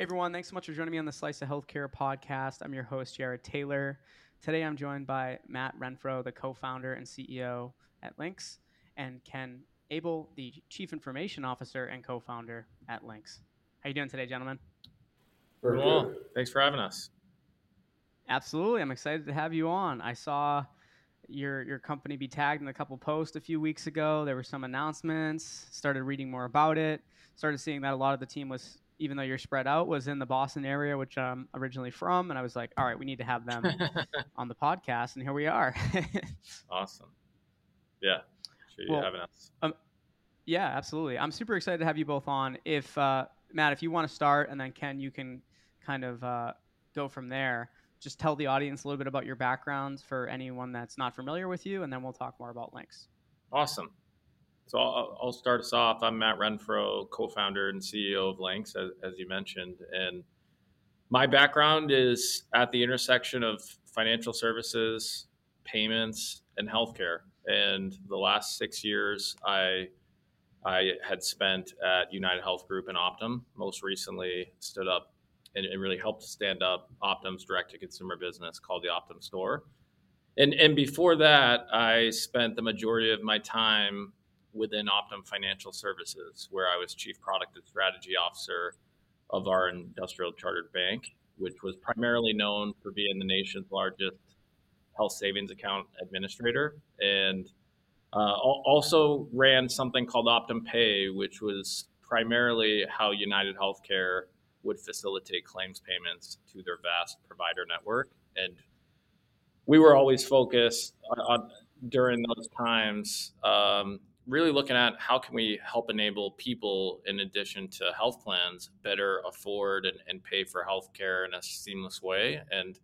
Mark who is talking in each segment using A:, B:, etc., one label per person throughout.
A: Hey everyone, thanks so much for joining me on the Slice of Healthcare podcast. I'm your host, Jared Taylor. Today I'm joined by Matt Renfro, the co founder and CEO at Lynx, and Ken Abel, the Chief Information Officer and co founder at Lynx. How are you doing today, gentlemen?
B: Very
C: well,
B: good.
C: thanks for having us.
A: Absolutely. I'm excited to have you on. I saw your your company be tagged in a couple posts a few weeks ago. There were some announcements. Started reading more about it. Started seeing that a lot of the team was even though you're spread out, was in the Boston area, which I'm originally from. And I was like, all right, we need to have them on the podcast. And here we are.
C: awesome. Yeah. Sure you
A: Well,
C: having us.
A: um, yeah, absolutely. I'm super excited to have you both on. If, uh, Matt, if you want to start, and then Ken, you can kind of uh, go from there. Just tell the audience a little bit about your background for anyone that's not familiar with you, and then we'll talk more about Lynx.
C: Awesome. So I'll, I'll start us off. I'm Matt Renfro, co-founder and CEO of Lynx, as, as you mentioned, and my background is at the intersection of financial services, payments, and healthcare. And the last six years, I I had spent at United Health Group and Optum. Most recently, stood up and, and really helped stand up Optum's direct-to-consumer business called the Optum Store. And and before that, I spent the majority of my time within Optum Financial Services, where I was Chief Product and Strategy Officer of our industrial chartered bank, which was primarily known for being the nation's largest health savings account administrator, and uh, also ran something called Optum Pay, which was primarily how United Healthcare would facilitate claims payments to their vast provider network. And we were always focused on, on during those times um, really looking at how can we help enable people in addition to health plans better afford and, and pay for health care in a seamless way and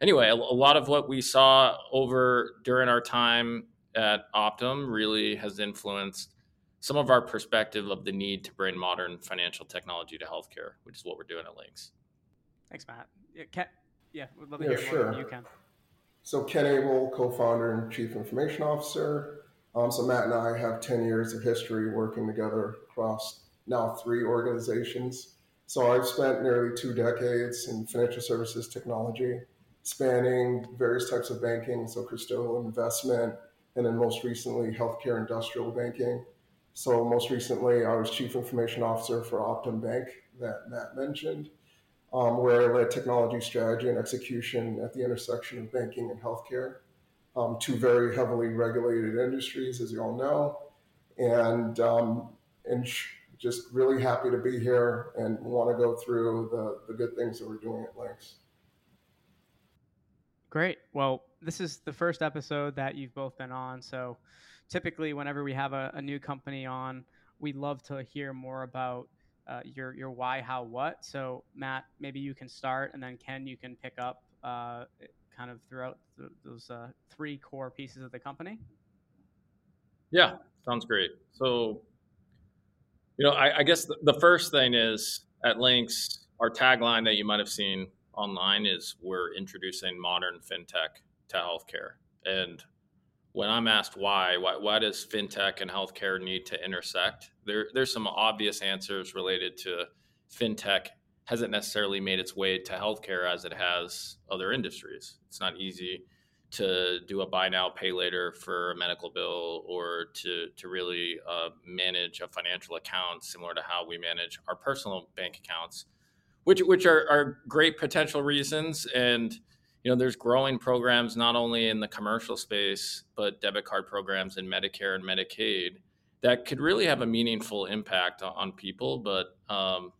C: anyway a, a lot of what we saw over during our time at optum really has influenced some of our perspective of the need to bring modern financial technology to healthcare which is what we're doing at Lynx
A: Thanks, Matt. Yeah, Ken, yeah we'd love to
B: Yeah,
A: hear more from
B: sure.
A: you, Ken.
B: So Ken Abel, co-founder and chief information officer. Um, so Matt and I have 10 years of history working together across now three organizations. So I've spent nearly two decades in financial services technology, spanning various types of banking, so custodial investment, and then most recently healthcare industrial banking. So most recently, I was chief information officer for Optum Bank that Matt mentioned. um, where I led technology strategy and execution at the intersection of banking and healthcare, um, two very heavily regulated industries, as you all know, and um, and sh- just really happy to be here and want to go through the, the good things that we're doing at Lynx.
A: Great. Well, this is the first episode that you've both been on. So typically, whenever we have a, a new company on, we love to hear more about uh, your your why, how, what. So Matt, maybe you can start, and then Ken, you can pick up uh, kind of throughout th- those uh, three core pieces of the company.
C: Yeah, sounds great. So, you know, I, I guess the, the first thing is at Lynx, our tagline that you might have seen online is we're introducing modern fintech to healthcare. And when I'm asked why, why, why does fintech and healthcare need to intersect? There, there's some obvious answers related to fintech hasn't necessarily made its way to healthcare as it has other industries. It's not easy to do a buy now pay later for a medical bill or to to really uh, manage a financial account similar to how we manage our personal bank accounts which which are, are great potential reasons and you know there's growing programs not only in the commercial space but debit card programs in medicare and medicaid that could really have a meaningful impact on, people but um,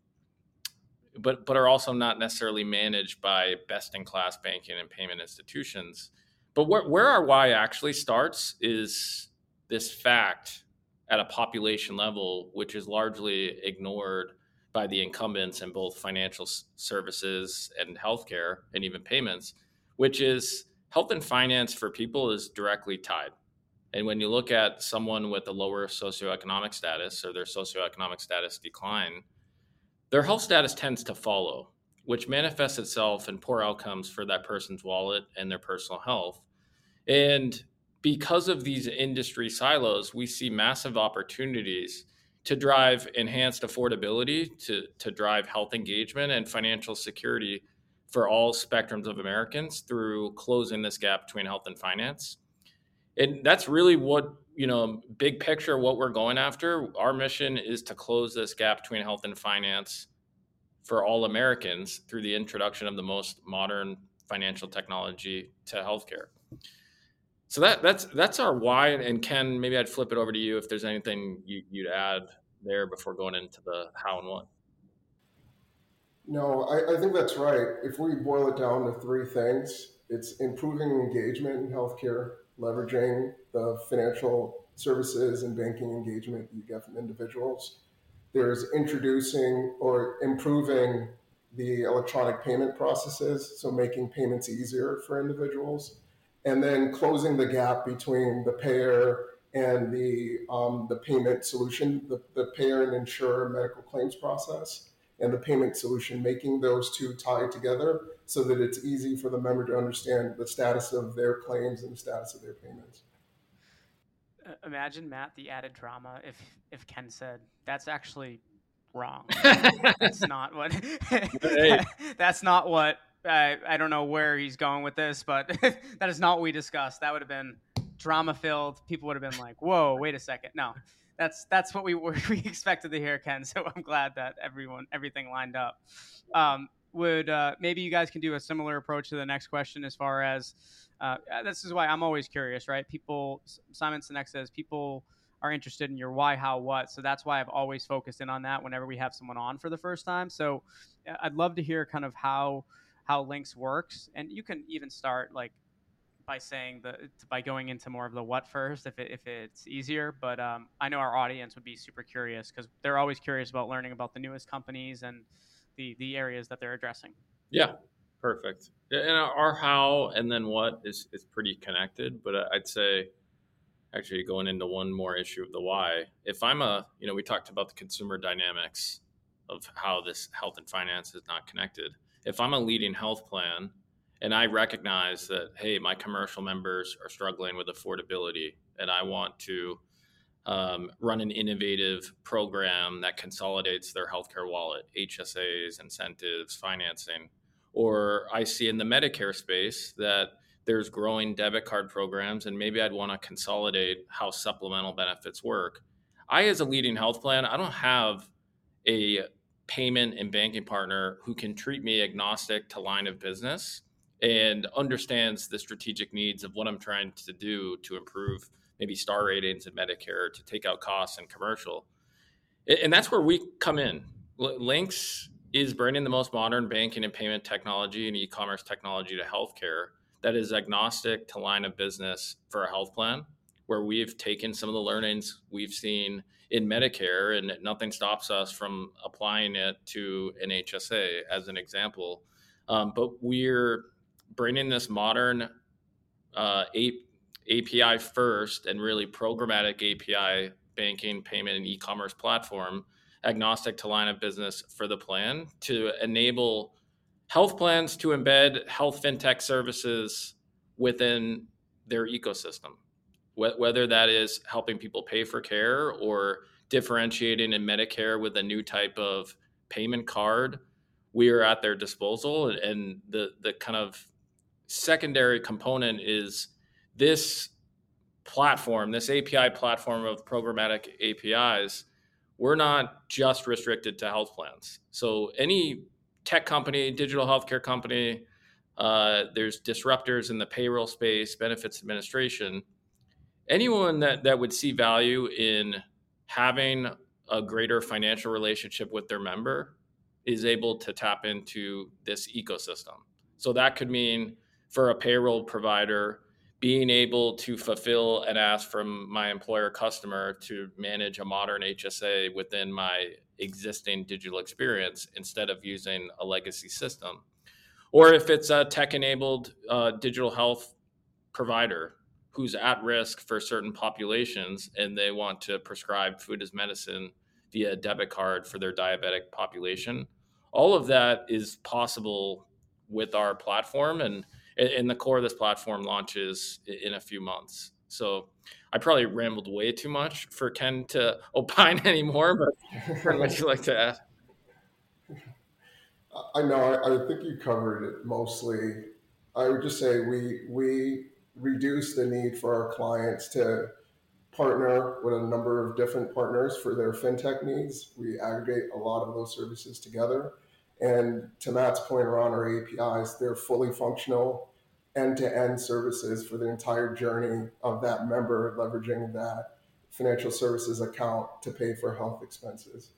C: but but are also not necessarily managed by best in class banking and payment institutions but where, where our why actually starts is this fact at a population level, which is largely ignored by the incumbents in both financial services and healthcare and even payments, which is health and finance for people is directly tied. And when you look at someone with a lower socioeconomic status or their socioeconomic status decline, their health status tends to follow, which manifests itself in poor outcomes for that person's wallet and their personal health. And because of these industry silos, we see massive opportunities to drive enhanced affordability, to, to drive health engagement and financial security for all spectrums of Americans through closing this gap between health and finance. And that's really what, you know, big picture, what we're going after. Our mission is to close this gap between health and finance for all Americans through the introduction of the most modern financial technology to healthcare. So that that's that's our why. And Ken, maybe I'd flip it over to you if there's anything you, would add there before going into the how and what.
B: No, I, I think that's right. If we boil it down to three things, it's improving engagement in healthcare, leveraging the financial services and banking engagement you get from individuals. There's introducing or improving the electronic payment processes, so making payments easier for individuals and then closing the gap between the payer and the um, the payment solution, the, the payer and insurer medical claims process, and the payment solution, making those two tie together so that it's easy for the member to understand the status of their claims and the status of their payments.
A: Uh, imagine Matt the added drama if if Ken said that's actually wrong. that's not what. that's not what I, I don't know where he's going with this, but that is not what we discussed. That would have been drama filled. People would have been like, "Whoa, wait a second. No, that's that's what we we expected to hear, Ken. So I'm glad that everyone everything lined up. Um, would uh, maybe you guys can do a similar approach to the next question as far as uh, this is why I'm always curious, right? People, Simon Sinek says people are interested in your why, how, what. So that's why I've always focused in on that whenever we have someone on for the first time. So I'd love to hear kind of how how Lynx works, and you can even start like by saying the by going into more of the what first if it, if it's easier. But um, I know our audience would be super curious because they're always curious about learning about the newest companies and the the areas that they're addressing.
C: Yeah, perfect. And our how and then what is is pretty connected, but I'd say actually going into one more issue of the why. If I'm a, you know, we talked about the consumer dynamics of how this health and finance is not connected if I'm a leading health plan and I recognize that, hey, my commercial members are struggling with affordability and I want to um, run an innovative program that consolidates their healthcare wallet, HSAs, incentives, financing. Or I see in the Medicare space that there's growing debit card programs, and maybe I'd want to consolidate how supplemental benefits work. I, as a leading health plan, I don't have a payment and banking partner who can treat me agnostic to line of business and understands the strategic needs of what I'm trying to do to improve maybe star ratings in Medicare, to take out costs in commercial. And that's where we come in. Lynx is bringing the most modern banking and payment technology and e-commerce technology to healthcare that is agnostic to line of business for a health plan, where we've taken some of the learnings we've seen in Medicare, and nothing stops us from applying it to an HSA as an example. Um, but we're bringing this modern uh, API first and really programmatic API banking, payment, and e commerce platform, agnostic to line of business for the plan to enable health plans to embed health fintech services within their ecosystem whether that is helping people pay for care or differentiating in Medicare with a new type of payment card, we are at their disposal. And the the kind of secondary component is this platform, this API platform of programmatic APIs. We're not just restricted to health plans. So any tech company, digital healthcare company, uh, there's disruptors in the payroll space, benefits administration anyone that that would see value in having a greater financial relationship with their member is able to tap into this ecosystem. So that could mean for a payroll provider being able to fulfill an ask from my employer customer to manage a modern HSA within my existing digital experience instead of using a legacy system. Or if it's a tech enabled uh, digital health provider who's at risk for certain populations and they want to prescribe food as medicine via a debit card for their diabetic population. All of that is possible with our platform and and the core of this platform launches in a few months. So I probably rambled way too much for Ken to opine anymore, but what would you like to add?
B: I know. I, I, think you covered it mostly. I would just say we we reduce the need for our clients to partner with a number of different partners for their fintech needs. We aggregate a lot of those services together. And to Matt's point around our APIs, they're fully functional end-to-end services for the entire journey of that member leveraging that financial services account to pay for health expenses.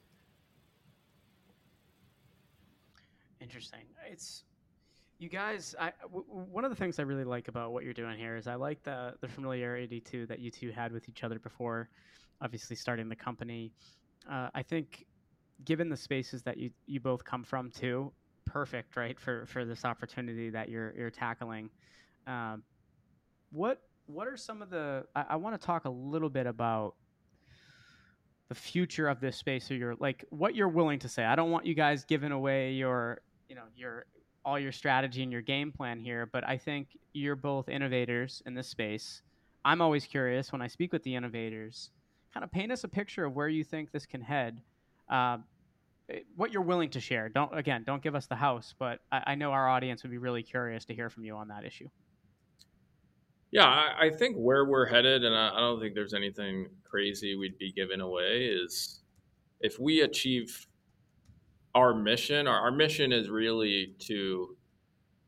A: Interesting. It's you guys. I w- one of the things I really like about what you're doing here is I like the the familiarity too that you two had with each other before, obviously starting the company. Uh, I think, given the spaces that you you both come from too, perfect right for for this opportunity that you're you're tackling. Um, what what are some of the? I, I want to talk a little bit about the future of this space. So you're like what you're willing to say. I don't want you guys giving away your you know your all your strategy and your game plan here, but I think you're both innovators in this space. I'm always curious when I speak with the innovators. Kind of paint us a picture of where you think this can head. Uh, Eh, what you're willing to share. Don't again, don't give us the house, but I, I know our audience would be really curious to hear from you on that issue.
C: Yeah, I, I think where we're headed, and I, I don't think there's anything crazy we'd be giving away, is if we achieve our mission, our, our mission is really to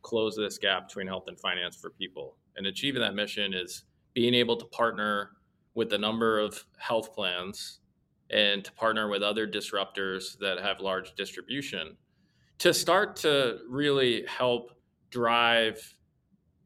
C: close this gap between health and finance for people. And achieving that mission is being able to partner with a number of health plans and to partner with other disruptors that have large distribution to start to really help drive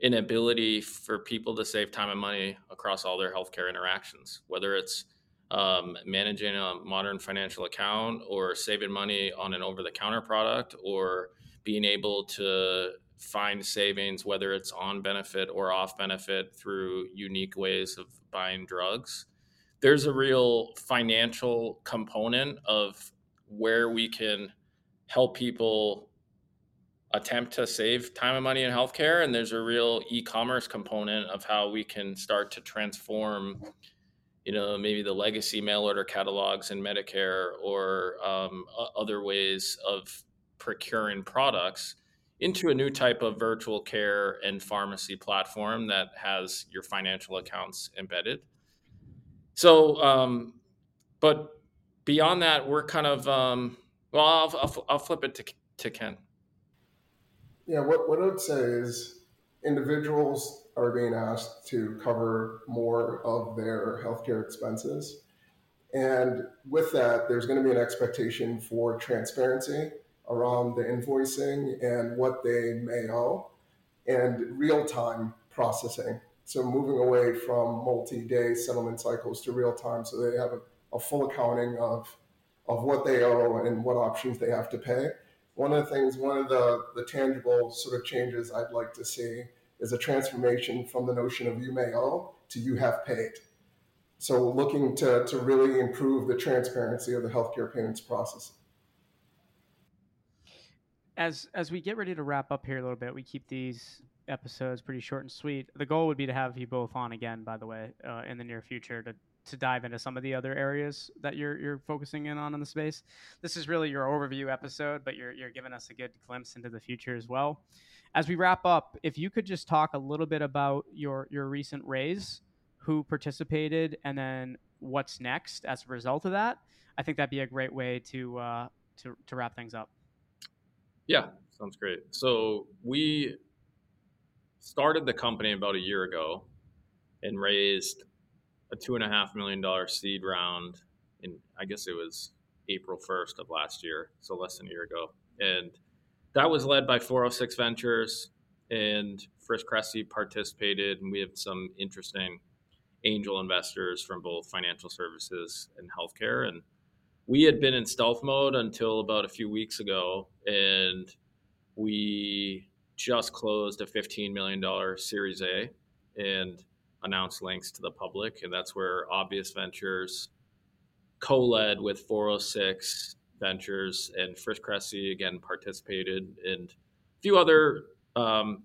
C: an ability for people to save time and money across all their healthcare interactions, whether it's um, managing a modern financial account or saving money on an over the counter product or being able to find savings, whether it's on benefit or off benefit through unique ways of buying drugs. There's a real financial component of where we can help people attempt to save time and money in healthcare and there's a real e-commerce component of how we can start to transform you know maybe the legacy mail order catalogs in medicare or um, other ways of procuring products into a new type of virtual care and pharmacy platform that has your financial accounts embedded so um, but beyond that we're kind of um, well I'll, I'll, I'll flip it to, to ken
B: yeah, what, what I would say is individuals are being asked to cover more of their healthcare expenses. And with that, there's going to be an expectation for transparency around the invoicing and what they may owe and real time processing. So, moving away from multi day settlement cycles to real time so they have a, a full accounting of, of what they owe and what options they have to pay one of the things, one of the, the tangible sort of changes I'd like to see is a transformation from the notion of you may owe to you have paid. So looking to, to really improve the transparency of the healthcare payments process.
A: As as we get ready to wrap up here a little bit, we keep these episodes pretty short and sweet. The goal would be to have you both on again, by the way, uh, in the near future to to dive into some of the other areas that you're you're focusing in on in the space. This is really your overview episode, but you're you're giving us a good glimpse into the future as well. As we wrap up, if you could just talk a little bit about your your recent raise, who participated, and then what's next as a result of that, I think that'd be a great way to uh, to to wrap things up.
C: Yeah, sounds great. So we started the company about a year ago and raised a two and a half million dollar seed round in I guess it was April 1st of last year, so less than a year ago. And that was led by 406 Ventures and Frist Cressey participated and we have some interesting angel investors from both financial services and healthcare and we had been in stealth mode until about a few weeks ago and we just closed a $15 million series A and announced Lynx to the public, and that's where Obvious Ventures co-led with 406 Ventures and Frist Cressey again participated, and a few other, um,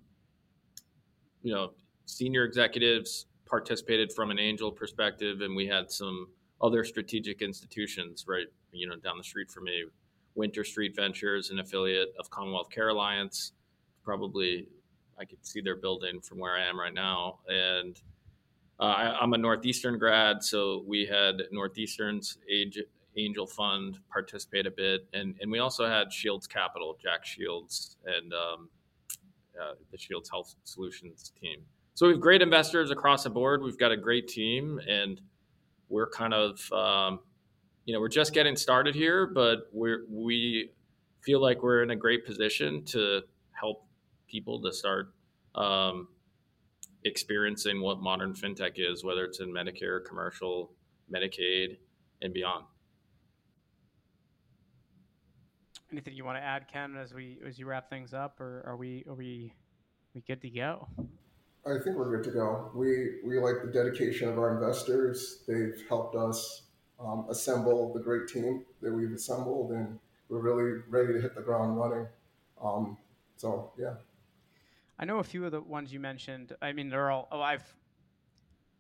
C: you know, senior executives participated from an angel perspective, and we had some other strategic institutions right, you know, down the street from me. Winter Street Ventures, an affiliate of Commonwealth Care Alliance, probably I could see their building from where I am right now, and uh, I, am a Northeastern grad, so we had Northeastern's age, Angel Fund participate a bit, and and we also had Shields Capital, Jack Shields, and um, uh, the Shields Health Solutions team. So we have great investors across the board. We've got a great team, and we're kind of um, you know we're just getting started here, but we're we feel like we're in a great position to people to start um, experiencing what modern fintech is, whether it's in Medicare, commercial, Medicaid, and beyond.
A: Anything you want to add, Ken, as we as you wrap things up, or are we are we we good to go?
B: I think we're good to go. We we like the dedication of our investors. They've helped us um, assemble the great team that we've assembled, and we're really ready to hit the ground running. Um, so yeah.
A: I know a few of the ones you mentioned. I mean, they're all. Oh, I've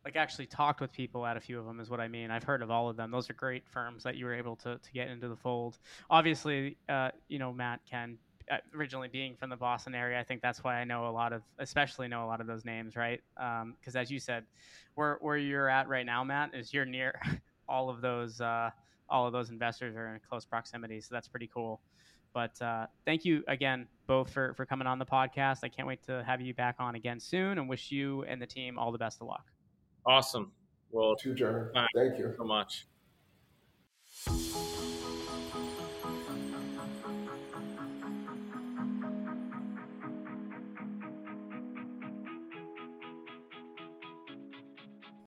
A: like actually talked with people at a few of them. Is what I mean. I've heard of all of them. Those are great firms that you were able to to get into the fold. Obviously, uh, you know, Matt Ken uh, originally being from the Boston area, I think that's why I know a lot of, especially know a lot of those names, right? Because um, as you said, where where you're at right now, Matt, is you're near all of those. Uh, all of those investors are in close proximity, so that's pretty cool. But uh, thank you again, both for, for coming on the podcast. I can't wait to have you back on again soon and wish you and the team all the best of luck.
C: Awesome. Well,
B: to Jeremy. Thank you
C: so much.